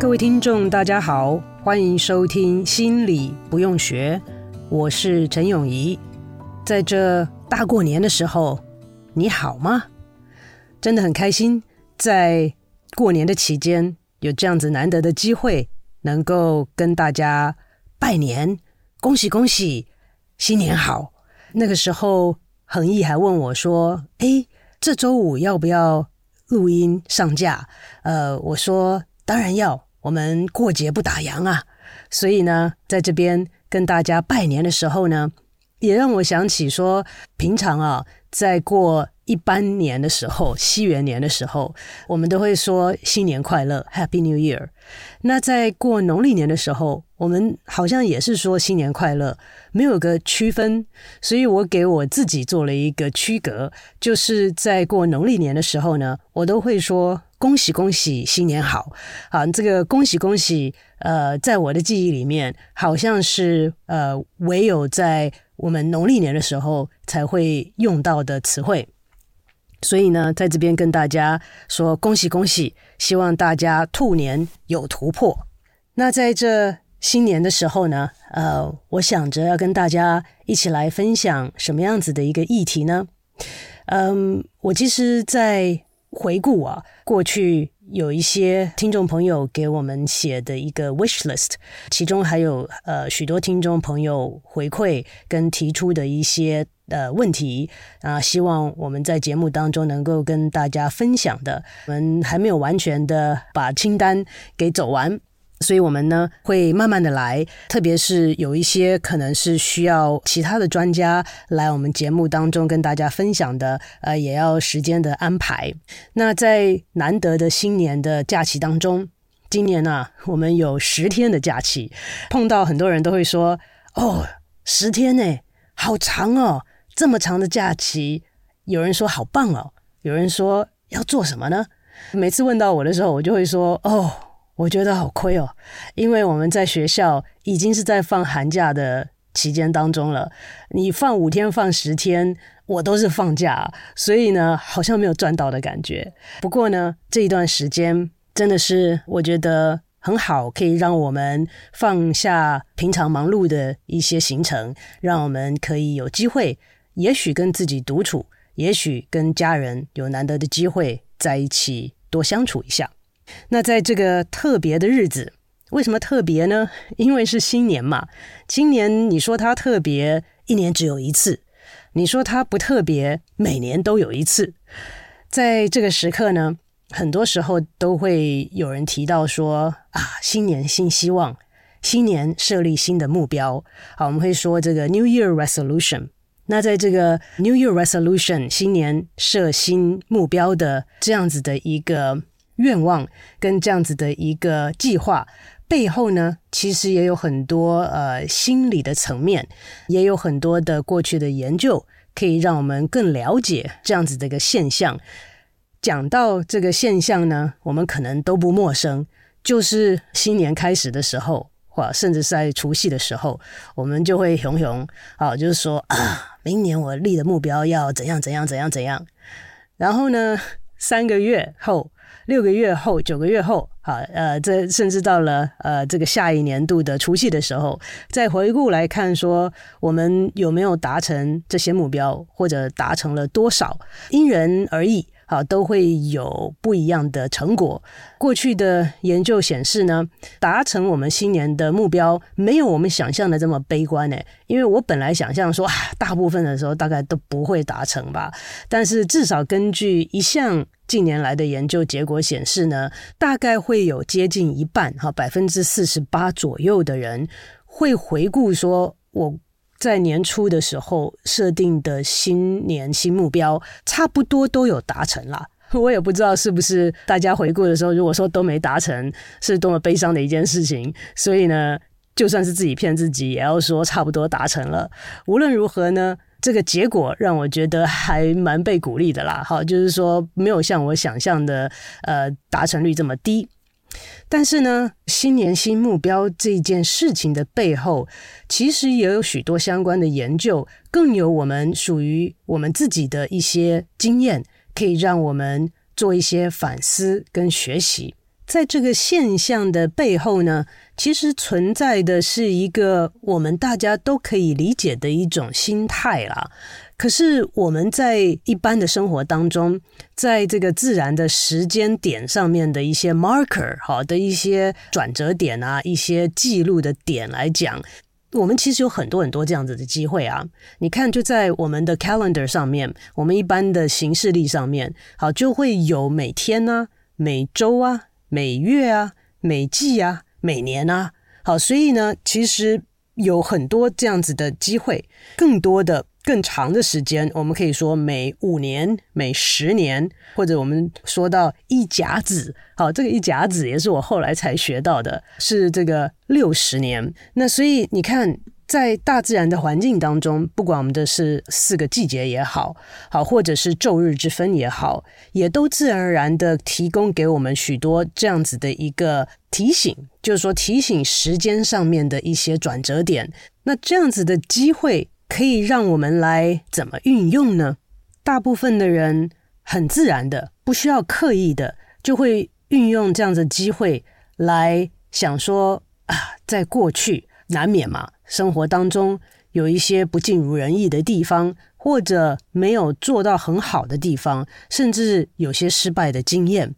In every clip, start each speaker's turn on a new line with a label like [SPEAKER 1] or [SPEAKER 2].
[SPEAKER 1] 各位听众，大家好，欢迎收听《心理不用学》，我是陈永仪。在这大过年的时候，你好吗？真的很开心，在过年的期间有这样子难得的机会，能够跟大家拜年，恭喜恭喜，新年好。那个时候，恒毅还问我说：“哎，这周五要不要录音上架？”呃，我说：“当然要。”我们过节不打烊啊，所以呢，在这边跟大家拜年的时候呢，也让我想起说，平常啊，在过一般年的时候，西元年的时候，我们都会说新年快乐，Happy New Year。那在过农历年的时候，我们好像也是说新年快乐，没有个区分，所以我给我自己做了一个区隔，就是在过农历年的时候呢，我都会说。恭喜恭喜，新年好！好，这个恭喜恭喜，呃，在我的记忆里面，好像是呃，唯有在我们农历年的时候才会用到的词汇。所以呢，在这边跟大家说恭喜恭喜，希望大家兔年有突破。那在这新年的时候呢，呃，我想着要跟大家一起来分享什么样子的一个议题呢？嗯，我其实，在回顾啊，过去有一些听众朋友给我们写的一个 wish list，其中还有呃许多听众朋友回馈跟提出的一些呃问题啊，希望我们在节目当中能够跟大家分享的，我们还没有完全的把清单给走完。所以，我们呢会慢慢的来，特别是有一些可能是需要其他的专家来我们节目当中跟大家分享的，呃，也要时间的安排。那在难得的新年的假期当中，今年呢，我们有十天的假期，碰到很多人都会说：“哦，十天呢，好长哦，这么长的假期。”有人说好棒哦，有人说要做什么呢？每次问到我的时候，我就会说：“哦。”我觉得好亏哦，因为我们在学校已经是在放寒假的期间当中了。你放五天、放十天，我都是放假，所以呢，好像没有赚到的感觉。不过呢，这一段时间真的是我觉得很好，可以让我们放下平常忙碌的一些行程，让我们可以有机会，也许跟自己独处，也许跟家人有难得的机会在一起多相处一下。那在这个特别的日子，为什么特别呢？因为是新年嘛。今年你说它特别，一年只有一次；你说它不特别，每年都有一次。在这个时刻呢，很多时候都会有人提到说啊，新年新希望，新年设立新的目标。好，我们会说这个 New Year Resolution。那在这个 New Year Resolution 新年设新目标的这样子的一个。愿望跟这样子的一个计划背后呢，其实也有很多呃心理的层面，也有很多的过去的研究，可以让我们更了解这样子的一个现象。讲到这个现象呢，我们可能都不陌生，就是新年开始的时候，或甚至是在除夕的时候，我们就会熊熊啊，就是说啊，明年我立的目标要怎样怎样怎样怎样，然后呢，三个月后。六个月后、九个月后，好，呃，这甚至到了呃这个下一年度的除夕的时候，再回顾来看，说我们有没有达成这些目标，或者达成了多少，因人而异。好，都会有不一样的成果。过去的研究显示呢，达成我们新年的目标没有我们想象的这么悲观呢。因为我本来想象说，大部分的时候大概都不会达成吧。但是至少根据一项近年来的研究结果显示呢，大概会有接近一半，哈，百分之四十八左右的人会回顾说，我。在年初的时候设定的新年新目标，差不多都有达成了。我也不知道是不是大家回顾的时候，如果说都没达成，是多么悲伤的一件事情。所以呢，就算是自己骗自己，也要说差不多达成了。无论如何呢，这个结果让我觉得还蛮被鼓励的啦。好，就是说没有像我想象的，呃，达成率这么低。但是呢，新年新目标这件事情的背后，其实也有许多相关的研究，更有我们属于我们自己的一些经验，可以让我们做一些反思跟学习。在这个现象的背后呢，其实存在的是一个我们大家都可以理解的一种心态啦。可是我们在一般的生活当中，在这个自然的时间点上面的一些 marker，好的一些转折点啊，一些记录的点来讲，我们其实有很多很多这样子的机会啊。你看，就在我们的 calendar 上面，我们一般的行事历上面，好，就会有每天啊、每周啊。每月啊，每季啊，每年啊，好，所以呢，其实有很多这样子的机会，更多的、更长的时间，我们可以说每五年、每十年，或者我们说到一甲子，好，这个一甲子也是我后来才学到的，是这个六十年。那所以你看。在大自然的环境当中，不管我们的是四个季节也好，好或者是昼日之分也好，也都自然而然的提供给我们许多这样子的一个提醒，就是说提醒时间上面的一些转折点。那这样子的机会可以让我们来怎么运用呢？大部分的人很自然的，不需要刻意的，就会运用这样的机会来想说啊，在过去难免嘛。生活当中有一些不尽如人意的地方，或者没有做到很好的地方，甚至有些失败的经验，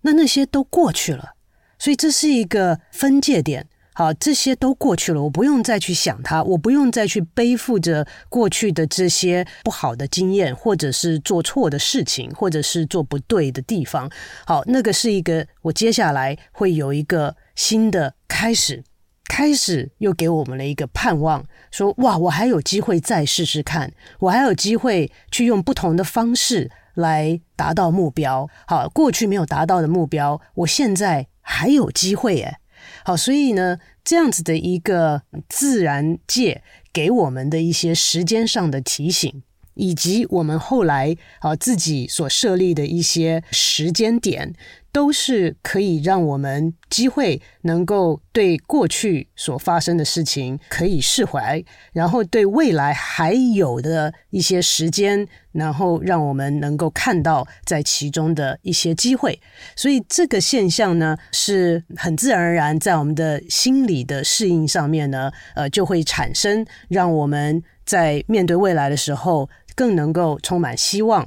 [SPEAKER 1] 那那些都过去了，所以这是一个分界点。好，这些都过去了，我不用再去想它，我不用再去背负着过去的这些不好的经验，或者是做错的事情，或者是做不对的地方。好，那个是一个我接下来会有一个新的开始。开始又给我们了一个盼望，说哇，我还有机会再试试看，我还有机会去用不同的方式来达到目标。好，过去没有达到的目标，我现在还有机会耶。好，所以呢，这样子的一个自然界给我们的一些时间上的提醒。以及我们后来啊自己所设立的一些时间点，都是可以让我们机会能够对过去所发生的事情可以释怀，然后对未来还有的一些时间，然后让我们能够看到在其中的一些机会。所以这个现象呢，是很自然而然在我们的心理的适应上面呢，呃，就会产生让我们在面对未来的时候。更能够充满希望。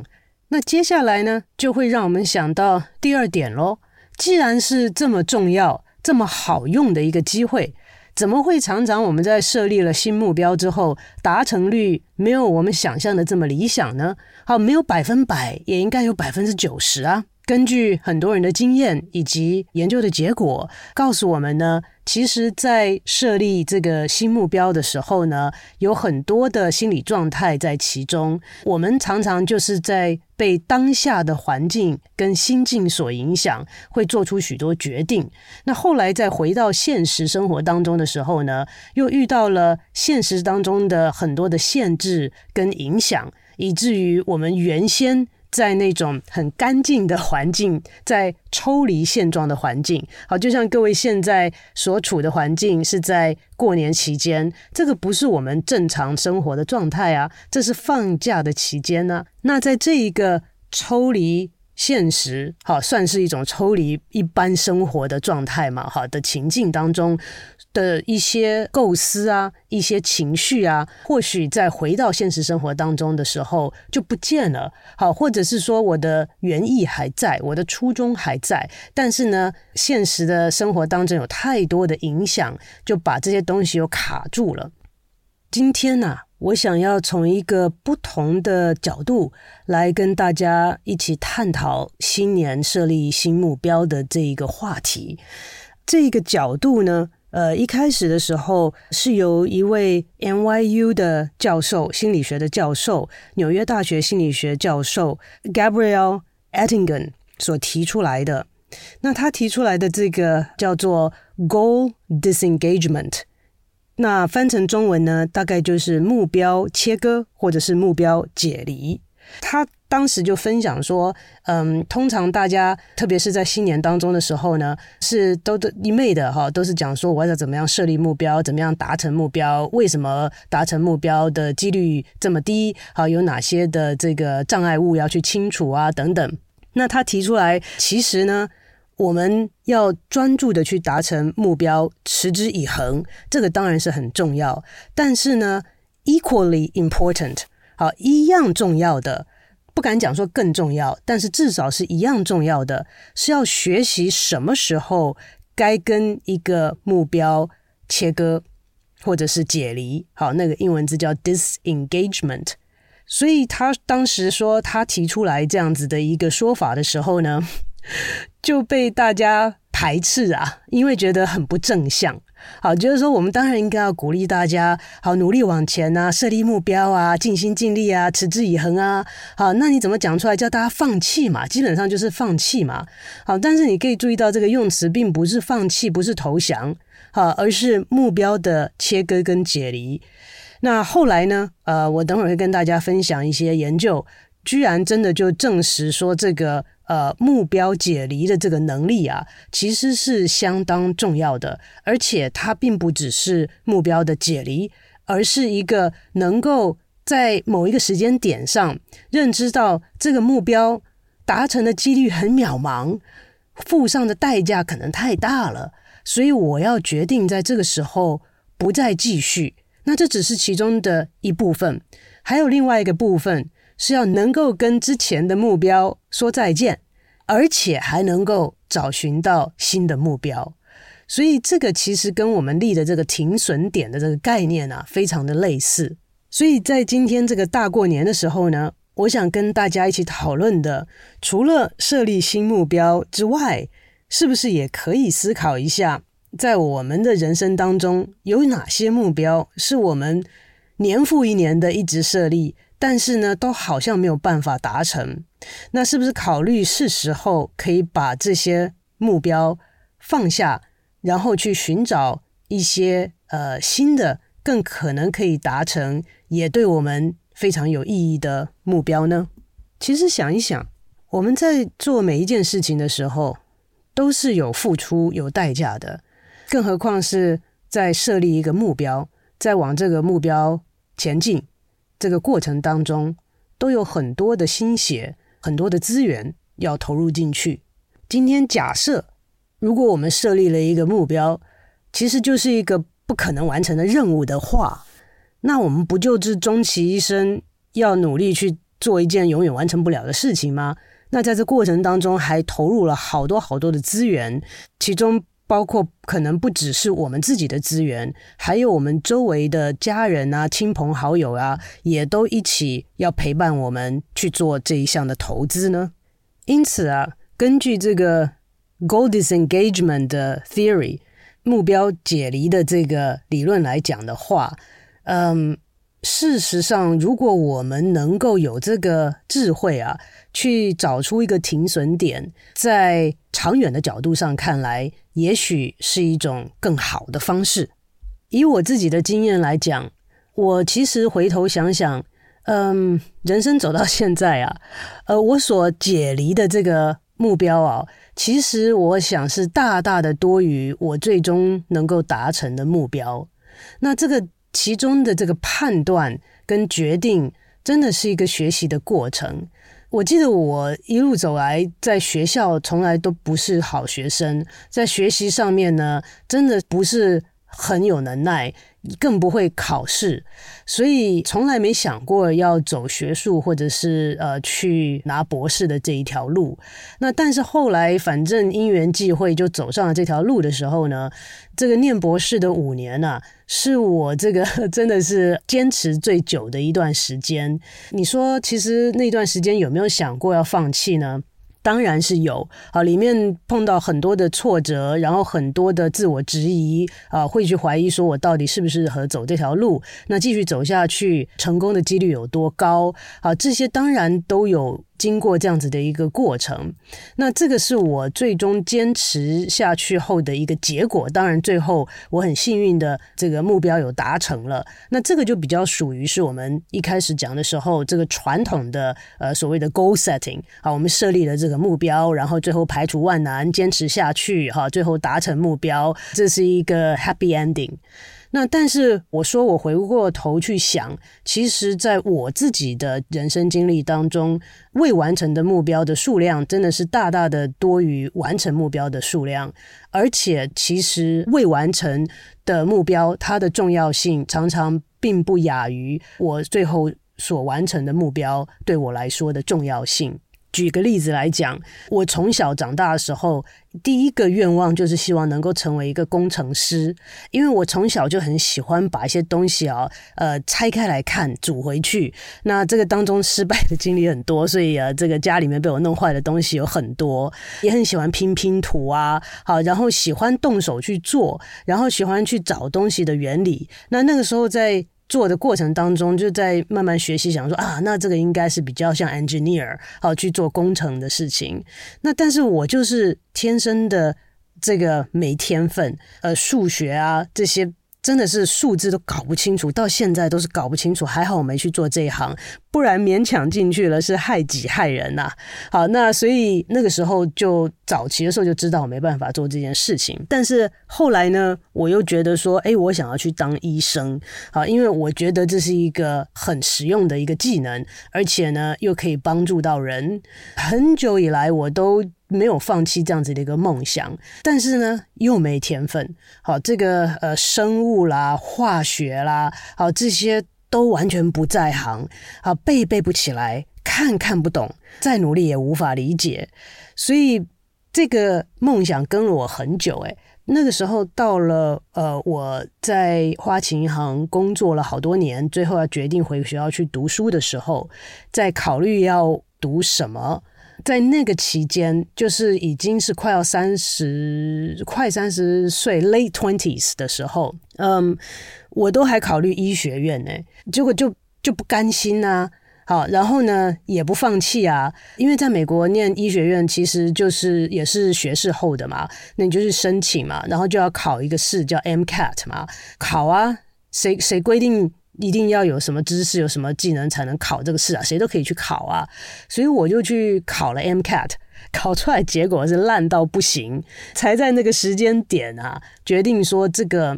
[SPEAKER 1] 那接下来呢，就会让我们想到第二点喽。既然是这么重要、这么好用的一个机会，怎么会常常我们在设立了新目标之后，达成率没有我们想象的这么理想呢？好，没有百分百，也应该有百分之九十啊。根据很多人的经验以及研究的结果，告诉我们呢，其实，在设立这个新目标的时候呢，有很多的心理状态在其中。我们常常就是在被当下的环境跟心境所影响，会做出许多决定。那后来再回到现实生活当中的时候呢，又遇到了现实当中的很多的限制跟影响，以至于我们原先。在那种很干净的环境，在抽离现状的环境，好，就像各位现在所处的环境是在过年期间，这个不是我们正常生活的状态啊，这是放假的期间呢、啊。那在这一个抽离现实，好，算是一种抽离一般生活的状态嘛，好的情境当中的一些构思啊，一些情绪啊，或许在回到现实生活当中的时候就不见了，好，或者是说我的原意还在，我的初衷还在，但是呢，现实的生活当中有太多的影响，就把这些东西又卡住了。今天呢、我想要从一个不同的角度来跟大家一起探讨新年设立新目标的这一个话题。这个角度呢，呃，一开始的时候是由一位 NYU 的教授，心理学的教授，纽约大学心理学教授 Gabriel Ettingen 所提出来的。那他提出来的这个叫做 Goal Disengagement。那翻成中文呢，大概就是目标切割，或者是目标解离。他当时就分享说，嗯，通常大家，特别是在新年当中的时候呢，是都都一昧的哈，都是讲说我要怎么样设立目标，怎么样达成目标，为什么达成目标的几率这么低？好，有哪些的这个障碍物要去清除啊？等等。那他提出来，其实呢。我们要专注的去达成目标，持之以恒，这个当然是很重要。但是呢，equally important，好，一样重要的，不敢讲说更重要，但是至少是一样重要的，是要学习什么时候该跟一个目标切割，或者是解离。好，那个英文字叫 disengagement。所以他当时说，他提出来这样子的一个说法的时候呢，就被大家排斥啊，因为觉得很不正向。好，就是说我们当然应该要鼓励大家，好，努力往前啊，设立目标啊，尽心尽力啊，持之以恒啊。好，那你怎么讲出来叫大家放弃嘛？基本上就是放弃嘛。好，但是你可以注意到这个用词并不是放弃，不是投降，好，而是目标的切割跟解离。那后来呢？呃，我等会儿会跟大家分享一些研究，居然真的就证实说这个。呃，目标解离的这个能力啊，其实是相当重要的，而且它并不只是目标的解离，而是一个能够在某一个时间点上认知到这个目标达成的几率很渺茫，付上的代价可能太大了，所以我要决定在这个时候不再继续。那这只是其中的一部分，还有另外一个部分。是要能够跟之前的目标说再见，而且还能够找寻到新的目标，所以这个其实跟我们立的这个停损点的这个概念啊，非常的类似。所以在今天这个大过年的时候呢，我想跟大家一起讨论的，除了设立新目标之外，是不是也可以思考一下，在我们的人生当中有哪些目标是我们年复一年的一直设立，但是呢，都好像没有办法达成。那是不是考虑是时候可以把这些目标放下，然后去寻找一些呃新的、更可能可以达成，也对我们非常有意义的目标呢？其实想一想，我们在做每一件事情的时候，都是有付出、有代价的，更何况是在设立一个目标，在往这个目标前进。这个过程当中都有很多的心血，很多的资源要投入进去。今天假设，如果我们设立了一个目标，其实就是一个不可能完成的任务的话，那我们不就是终其一生要努力去做一件永远完成不了的事情吗？那在这过程当中还投入了好多好多的资源，其中。包括可能不只是我们自己的资源，还有我们周围的家人啊、亲朋好友啊，也都一起要陪伴我们去做这一项的投资呢。因此啊，根据这个 goal disengagement 的 theory 目标解离的这个理论来讲的话，嗯。事实上，如果我们能够有这个智慧啊，去找出一个停损点，在长远的角度上看来，也许是一种更好的方式。以我自己的经验来讲，我其实回头想想，嗯，人生走到现在啊，呃，我所解离的这个目标啊，其实我想是大大的多于我最终能够达成的目标。那这个。其中的这个判断跟决定，真的是一个学习的过程。我记得我一路走来，在学校从来都不是好学生，在学习上面呢，真的不是很有能耐。更不会考试，所以从来没想过要走学术或者是呃去拿博士的这一条路。那但是后来反正因缘际会就走上了这条路的时候呢，这个念博士的五年啊，是我这个 真的是坚持最久的一段时间。你说其实那段时间有没有想过要放弃呢？当然是有啊，里面碰到很多的挫折，然后很多的自我质疑啊，会去怀疑说我到底适不适合走这条路，那继续走下去，成功的几率有多高啊？这些当然都有。经过这样子的一个过程，那这个是我最终坚持下去后的一个结果。当然，最后我很幸运的这个目标有达成了。那这个就比较属于是我们一开始讲的时候，这个传统的呃所谓的 goal setting 啊，我们设立了这个目标，然后最后排除万难坚持下去，哈，最后达成目标，这是一个 happy ending。那但是我说，我回过头去想，其实在我自己的人生经历当中，未完成的目标的数量真的是大大的多于完成目标的数量，而且其实未完成的目标，它的重要性常常并不亚于我最后所完成的目标对我来说的重要性。举个例子来讲，我从小长大的时候，第一个愿望就是希望能够成为一个工程师，因为我从小就很喜欢把一些东西啊，呃，拆开来看，组回去。那这个当中失败的经历很多，所以啊，这个家里面被我弄坏的东西有很多，也很喜欢拼拼图啊，好，然后喜欢动手去做，然后喜欢去找东西的原理。那那个时候在。做的过程当中，就在慢慢学习，想说啊，那这个应该是比较像 engineer 好去做工程的事情。那但是我就是天生的这个没天分，呃，数学啊这些。真的是数字都搞不清楚，到现在都是搞不清楚。还好我没去做这一行，不然勉强进去了是害己害人呐、好，那所以那个时候就早期的时候就知道我没办法做这件事情。但是后来呢，我又觉得说，哎，我想要去当医生。好，因为我觉得这是一个很实用的一个技能，而且呢又可以帮助到人。很久以来我都。没有放弃这样子的一个梦想，但是呢，又没天分。好，这个呃，生物啦、化学啦，好，这些都完全不在行。啊，背背不起来，看看不懂，再努力也无法理解。所以这个梦想跟了我很久。诶，那个时候到了呃，我在花旗银行工作了好多年，最后要决定回学校去读书的时候，在考虑要读什么。在那个期间，就是已经是快要三十、快三十岁 （late twenties） 的时候，嗯，我都还考虑医学院呢，结果就就不甘心啊。好，然后呢，也不放弃啊，因为在美国念医学院，其实就是也是学士后的嘛，那你就是申请嘛，然后就要考一个试叫 MCAT 嘛，考啊，谁谁规定？一定要有什么知识、有什么技能才能考这个试啊？谁都可以去考啊！所以我就去考了 MCAT，考出来结果是烂到不行，才在那个时间点啊，决定说这个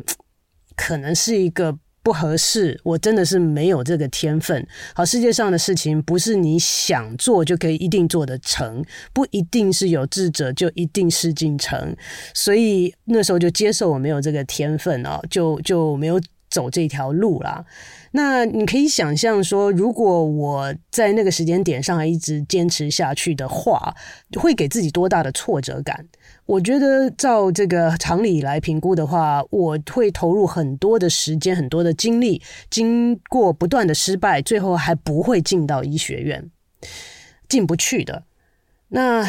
[SPEAKER 1] 可能是一个不合适。我真的是没有这个天分。好，世界上的事情不是你想做就可以一定做得成，不一定是有志者就一定事竟成。所以那时候就接受我没有这个天分啊，就就没有。走这条路啦，那你可以想象说，如果我在那个时间点上还一直坚持下去的话，会给自己多大的挫折感？我觉得照这个常理来评估的话，我会投入很多的时间、很多的精力，经过不断的失败，最后还不会进到医学院，进不去的。那。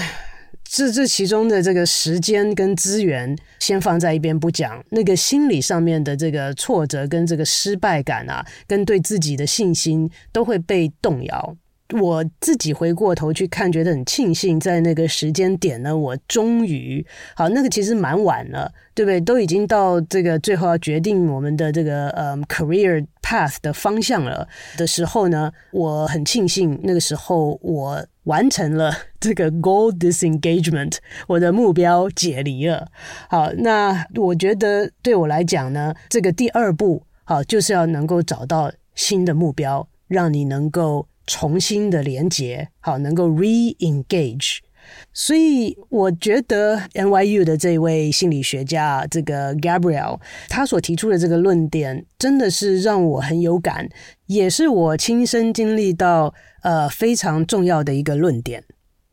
[SPEAKER 1] 这这其中的这个时间跟资源先放在一边不讲，那个心理上面的这个挫折跟这个失败感啊，跟对自己的信心都会被动摇。我自己回过头去看，觉得很庆幸，在那个时间点呢，我终于好，那个其实蛮晚了，对不对？都已经到这个最后要决定我们的这个呃 career path 的方向了的时候呢，我很庆幸那个时候我完成了这个 goal disengagement，我的目标解离了。好，那我觉得对我来讲呢，这个第二步好就是要能够找到新的目标，让你能够。重新的连接，好，能够 re-engage。所以我觉得 NYU 的这位心理学家这个 Gabriel，他所提出的这个论点，真的是让我很有感，也是我亲身经历到呃非常重要的一个论点。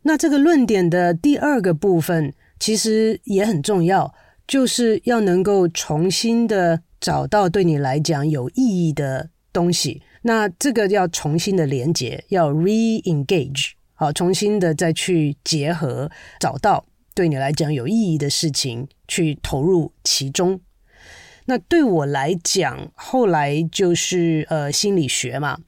[SPEAKER 1] 那这个论点的第二个部分其实也很重要，就是要能够重新的找到对你来讲有意义的东西。那这个要重新的连接，要 re-engage。好，重新的再去结合，找到对你来讲有意义的事情，去投入其中。那对我来讲，后来就是呃心理学嘛。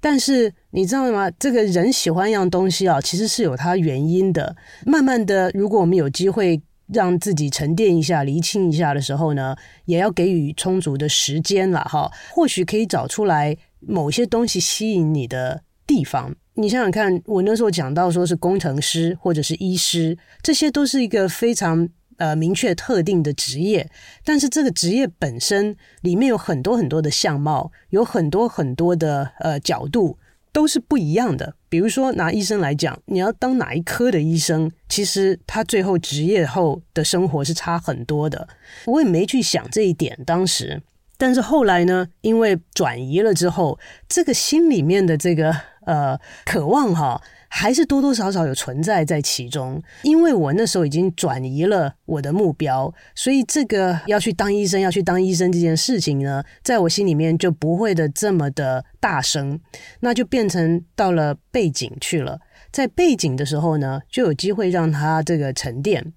[SPEAKER 1] 但是你知道吗？这个人喜欢一样东西啊，其实是有它原因的。慢慢的，如果我们有机会让自己沉淀一下、厘清一下的时候呢，也要给予充足的时间了哈。或许可以找出来某些东西吸引你的地方。你想想看，我那时候讲到说是工程师或者是医师，这些都是一个非常呃明确特定的职业，但是这个职业本身里面有很多很多的相貌，有很多很多的呃角度都是不一样的。比如说拿医生来讲，你要当哪一科的医生，其实他最后职业后的生活是差很多的。我也没去想这一点，当时。但是后来呢，因为转移了之后，这个心里面的这个呃渴望哈，还是多多少少有存在在其中。因为我那时候已经转移了我的目标，所以这个要去当医生，要去当医生这件事情呢，在我心里面就不会的这么的大声，那就变成到了背景去了。在背景的时候呢，就有机会让它这个沉淀。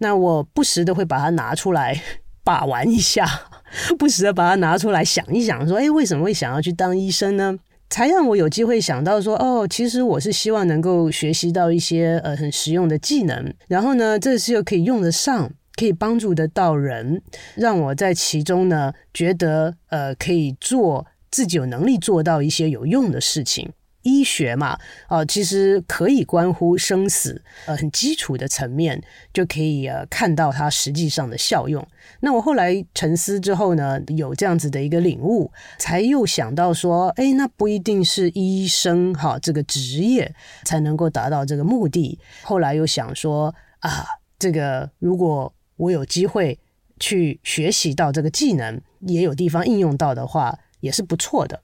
[SPEAKER 1] 那我不时的会把它拿出来。把玩一下，不时的把它拿出来想一想，说：“诶，为什么会想要去当医生呢？”才让我有机会想到说：“哦，其实我是希望能够学习到一些呃很实用的技能，然后呢，这是又可以用得上，可以帮助得到人，让我在其中呢觉得呃可以做自己有能力做到一些有用的事情。”医学嘛，啊，其实可以关乎生死，呃，很基础的层面就可以呃看到它实际上的效用。那我后来沉思之后呢，有这样子的一个领悟，才又想到说，哎，那不一定是医生哈这个职业才能够达到这个目的。后来又想说啊，这个如果我有机会去学习到这个技能，也有地方应用到的话，也是不错的。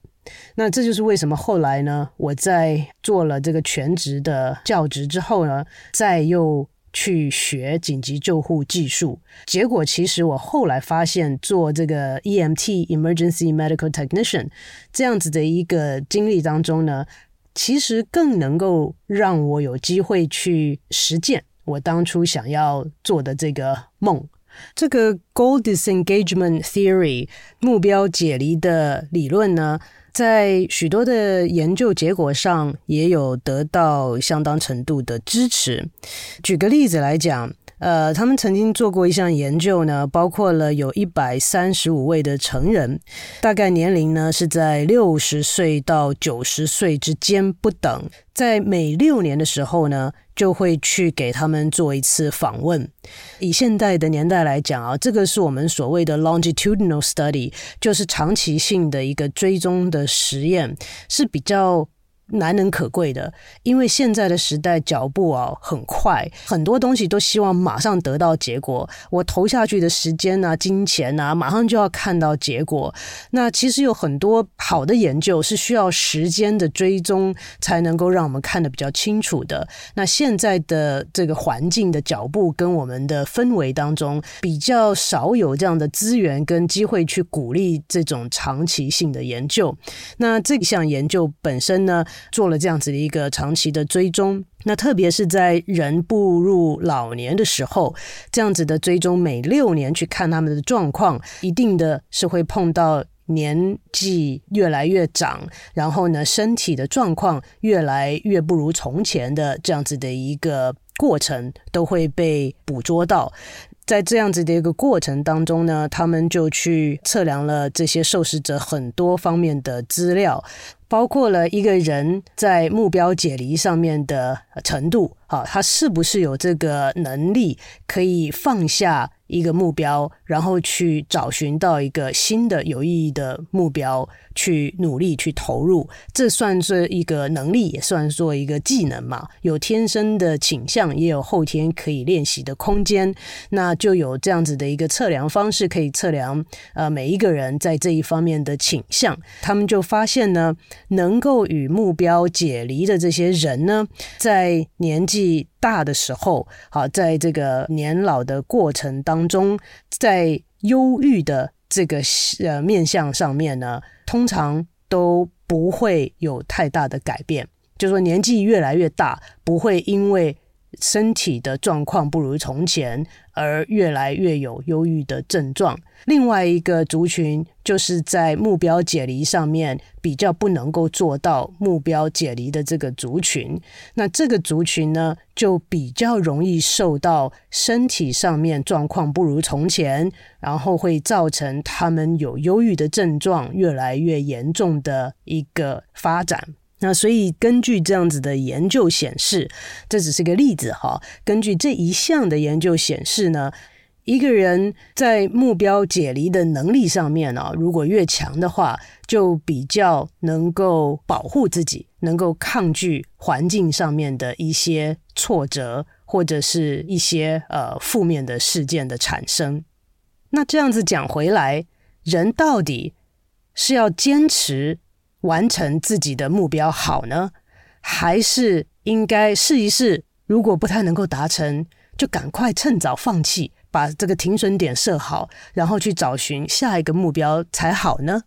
[SPEAKER 1] 那这就是为什么后来呢，我在做了这个全职的教职之后呢，再又去学紧急救护技术。结果其实我后来发现，做这个 EMT（Emergency Medical Technician） 这样子的一个经历当中呢，其实更能够让我有机会去实践我当初想要做的这个梦。这个 Goal Disengagement Theory 目标解离的理论呢，在许多的研究结果上也有得到相当程度的支持。举个例子来讲，呃，他们曾经做过一项研究呢，包括了有一百三十五位的成人，大概年龄呢是在六十岁到九十岁之间不等，在每六年的时候呢，就会去给他们做一次访问。以现代的年代来讲啊，这个是我们所谓的 longitudinal study，就是长期性的一个追踪的实验，是比较。难能可贵的，因为现在的时代脚步啊很快，很多东西都希望马上得到结果。我投下去的时间啊、金钱啊，马上就要看到结果。那其实有很多好的研究是需要时间的追踪才能够让我们看得比较清楚的。那现在的这个环境的脚步跟我们的氛围当中，比较少有这样的资源跟机会去鼓励这种长期性的研究。那这项研究本身呢，做了这样子的一个长期的追踪，那特别是在人步入老年的时候，这样子的追踪，每六年去看他们的状况，一定的是会碰到年纪越来越长，然后呢，身体的状况越来越不如从前的这样子的一个过程，都会被捕捉到。在这样子的一个过程当中呢，他们就去测量了这些受试者很多方面的资料。包括了一个人在目标解离上面的程度，好，他是不是有这个能力可以放下一个目标，然后去找寻到一个新的有意义的目标，去努力去投入，这算是一个能力，也算作一个技能嘛。有天生的倾向，也有后天可以练习的空间。那就有这样子的一个测量方式，可以测量呃每一个人在这一方面的倾向。他们就发现呢，能够与目标解离的这些人呢，在年纪大的时候，好，在这个年老的过程当中，在忧郁的这个呃面相上面呢，通常都不会有太大的改变。就说，年纪越来越大，不会因为身体的状况不如从前，而越来越有忧郁的症状。另外一个族群，就是在目标解离上面比较不能够做到目标解离的这个族群。那这个族群呢，就比较容易受到身体上面状况不如从前，然后会造成他们有忧郁的症状越来越严重的一个发展。那所以根据这样子的研究显示，这只是个例子哈。根据这一项的研究显示呢，一个人在目标解离的能力上面呢，如果越强的话，就比较能够保护自己，能够抗拒环境上面的一些挫折或者是一些呃负面的事件的产生。那这样子讲回来，人到底是要坚持完成自己的目标好呢，还是应该试一试？如果不太能够达成，就赶快趁早放弃，把这个停损点设好，然后去找寻下一个目标才好呢？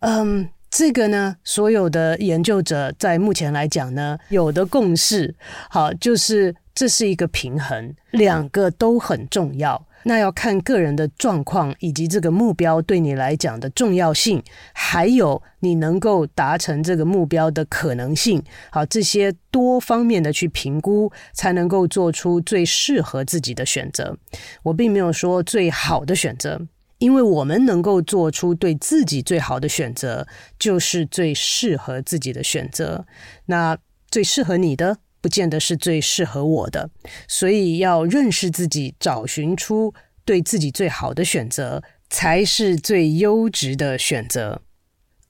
[SPEAKER 1] 嗯，这个呢，所有的研究者在目前来讲呢，有的共识，好，就是这是一个平衡，两个都很重要。那要看个人的状况，以及这个目标对你来讲的重要性，还有你能够达成这个目标的可能性。好，这些多方面的去评估，才能够做出最适合自己的选择。我并没有说最好的选择，因为我们能够做出对自己最好的选择，就是最适合自己的选择。那最适合你的，不见得是最适合我的，所以要认识自己，找寻出对自己最好的选择，才是最优质的选择。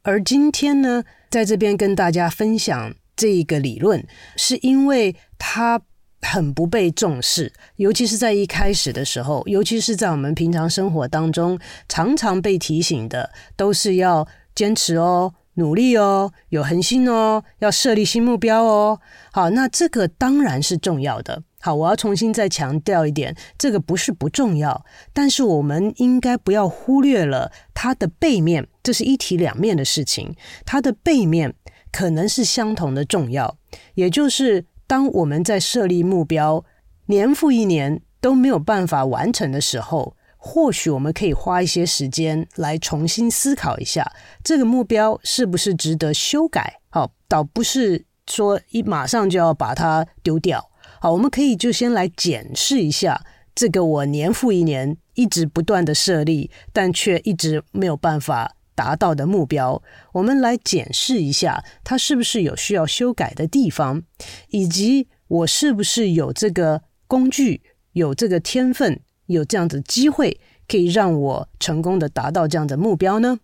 [SPEAKER 1] 而今天呢，在这边跟大家分享这一个理论，是因为它很不被重视，尤其是在一开始的时候，尤其是在我们平常生活当中，常常被提醒的，都是要坚持哦。努力哦，有恒心哦，要设立新目标哦。好，那这个当然是重要的。好，我要重新再强调一点，这个不是不重要，但是我们应该不要忽略了它的背面，这是一体两面的事情。它的背面可能是相同的重要，也就是当我们在设立目标，年复一年都没有办法完成的时候。或许我们可以花一些时间来重新思考一下，这个目标是不是值得修改？好，倒不是说一马上就要把它丢掉。好，我们可以就先来检视一下这个我年复一年一直不断的设立，但却一直没有办法达到的目标。我们来检视一下，它是不是有需要修改的地方，以及我是不是有这个工具，有这个天分。有这样的机会可以让我成功的达到这样的目标呢？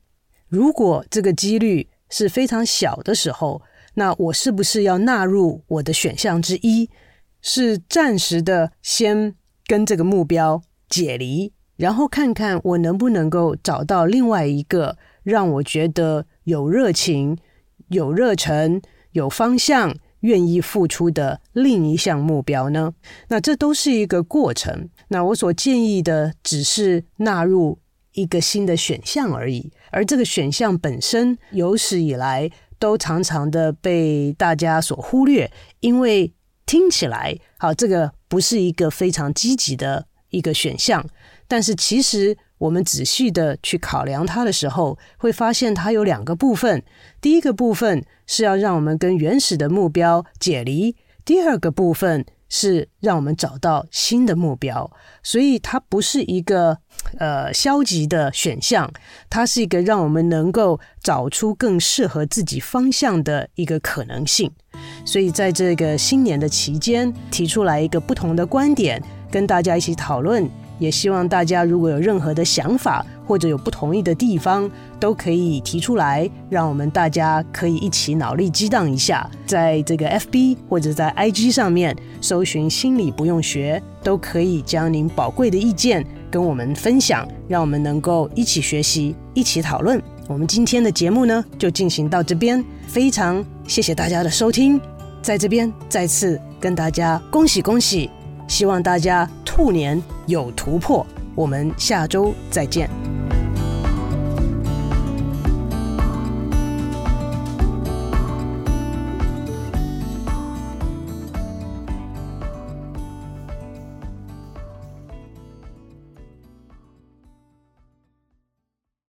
[SPEAKER 1] 如果这个几率是非常小的时候，那我是不是要纳入我的选项之一，是暂时的先跟这个目标解离，然后看看我能不能够找到另外一个让我觉得有热情、有热忱、有方向。愿意付出的另一项目标呢？那这都是一个过程。那我所建议的只是纳入一个新的选项而已，而这个选项本身有史以来都常常的被大家所忽略，因为听起来好，这个不是一个非常积极的一个选项，但是其实。我们仔细的去考量它的时候，会发现它有两个部分。第一个部分是要让我们跟原始的目标解离；第二个部分是让我们找到新的目标。所以它不是一个呃消极的选项，它是一个让我们能够找出更适合自己方向的一个可能性。所以在这个新年的期间，提出来一个不同的观点，跟大家一起讨论。也希望大家如果有任何的想法或者有不同意的地方，都可以提出来，让我们大家可以一起脑力激荡一下，在这个 FB 或者在 IG 上面搜寻“心理不用学”，都可以将您宝贵的意见跟我们分享，让我们能够一起学习，一起讨论。我们今天的节目呢，就进行到这边，非常谢谢大家的收听，在这边再次跟大家恭喜恭喜，希望大家兔年有突破，我们下周再见。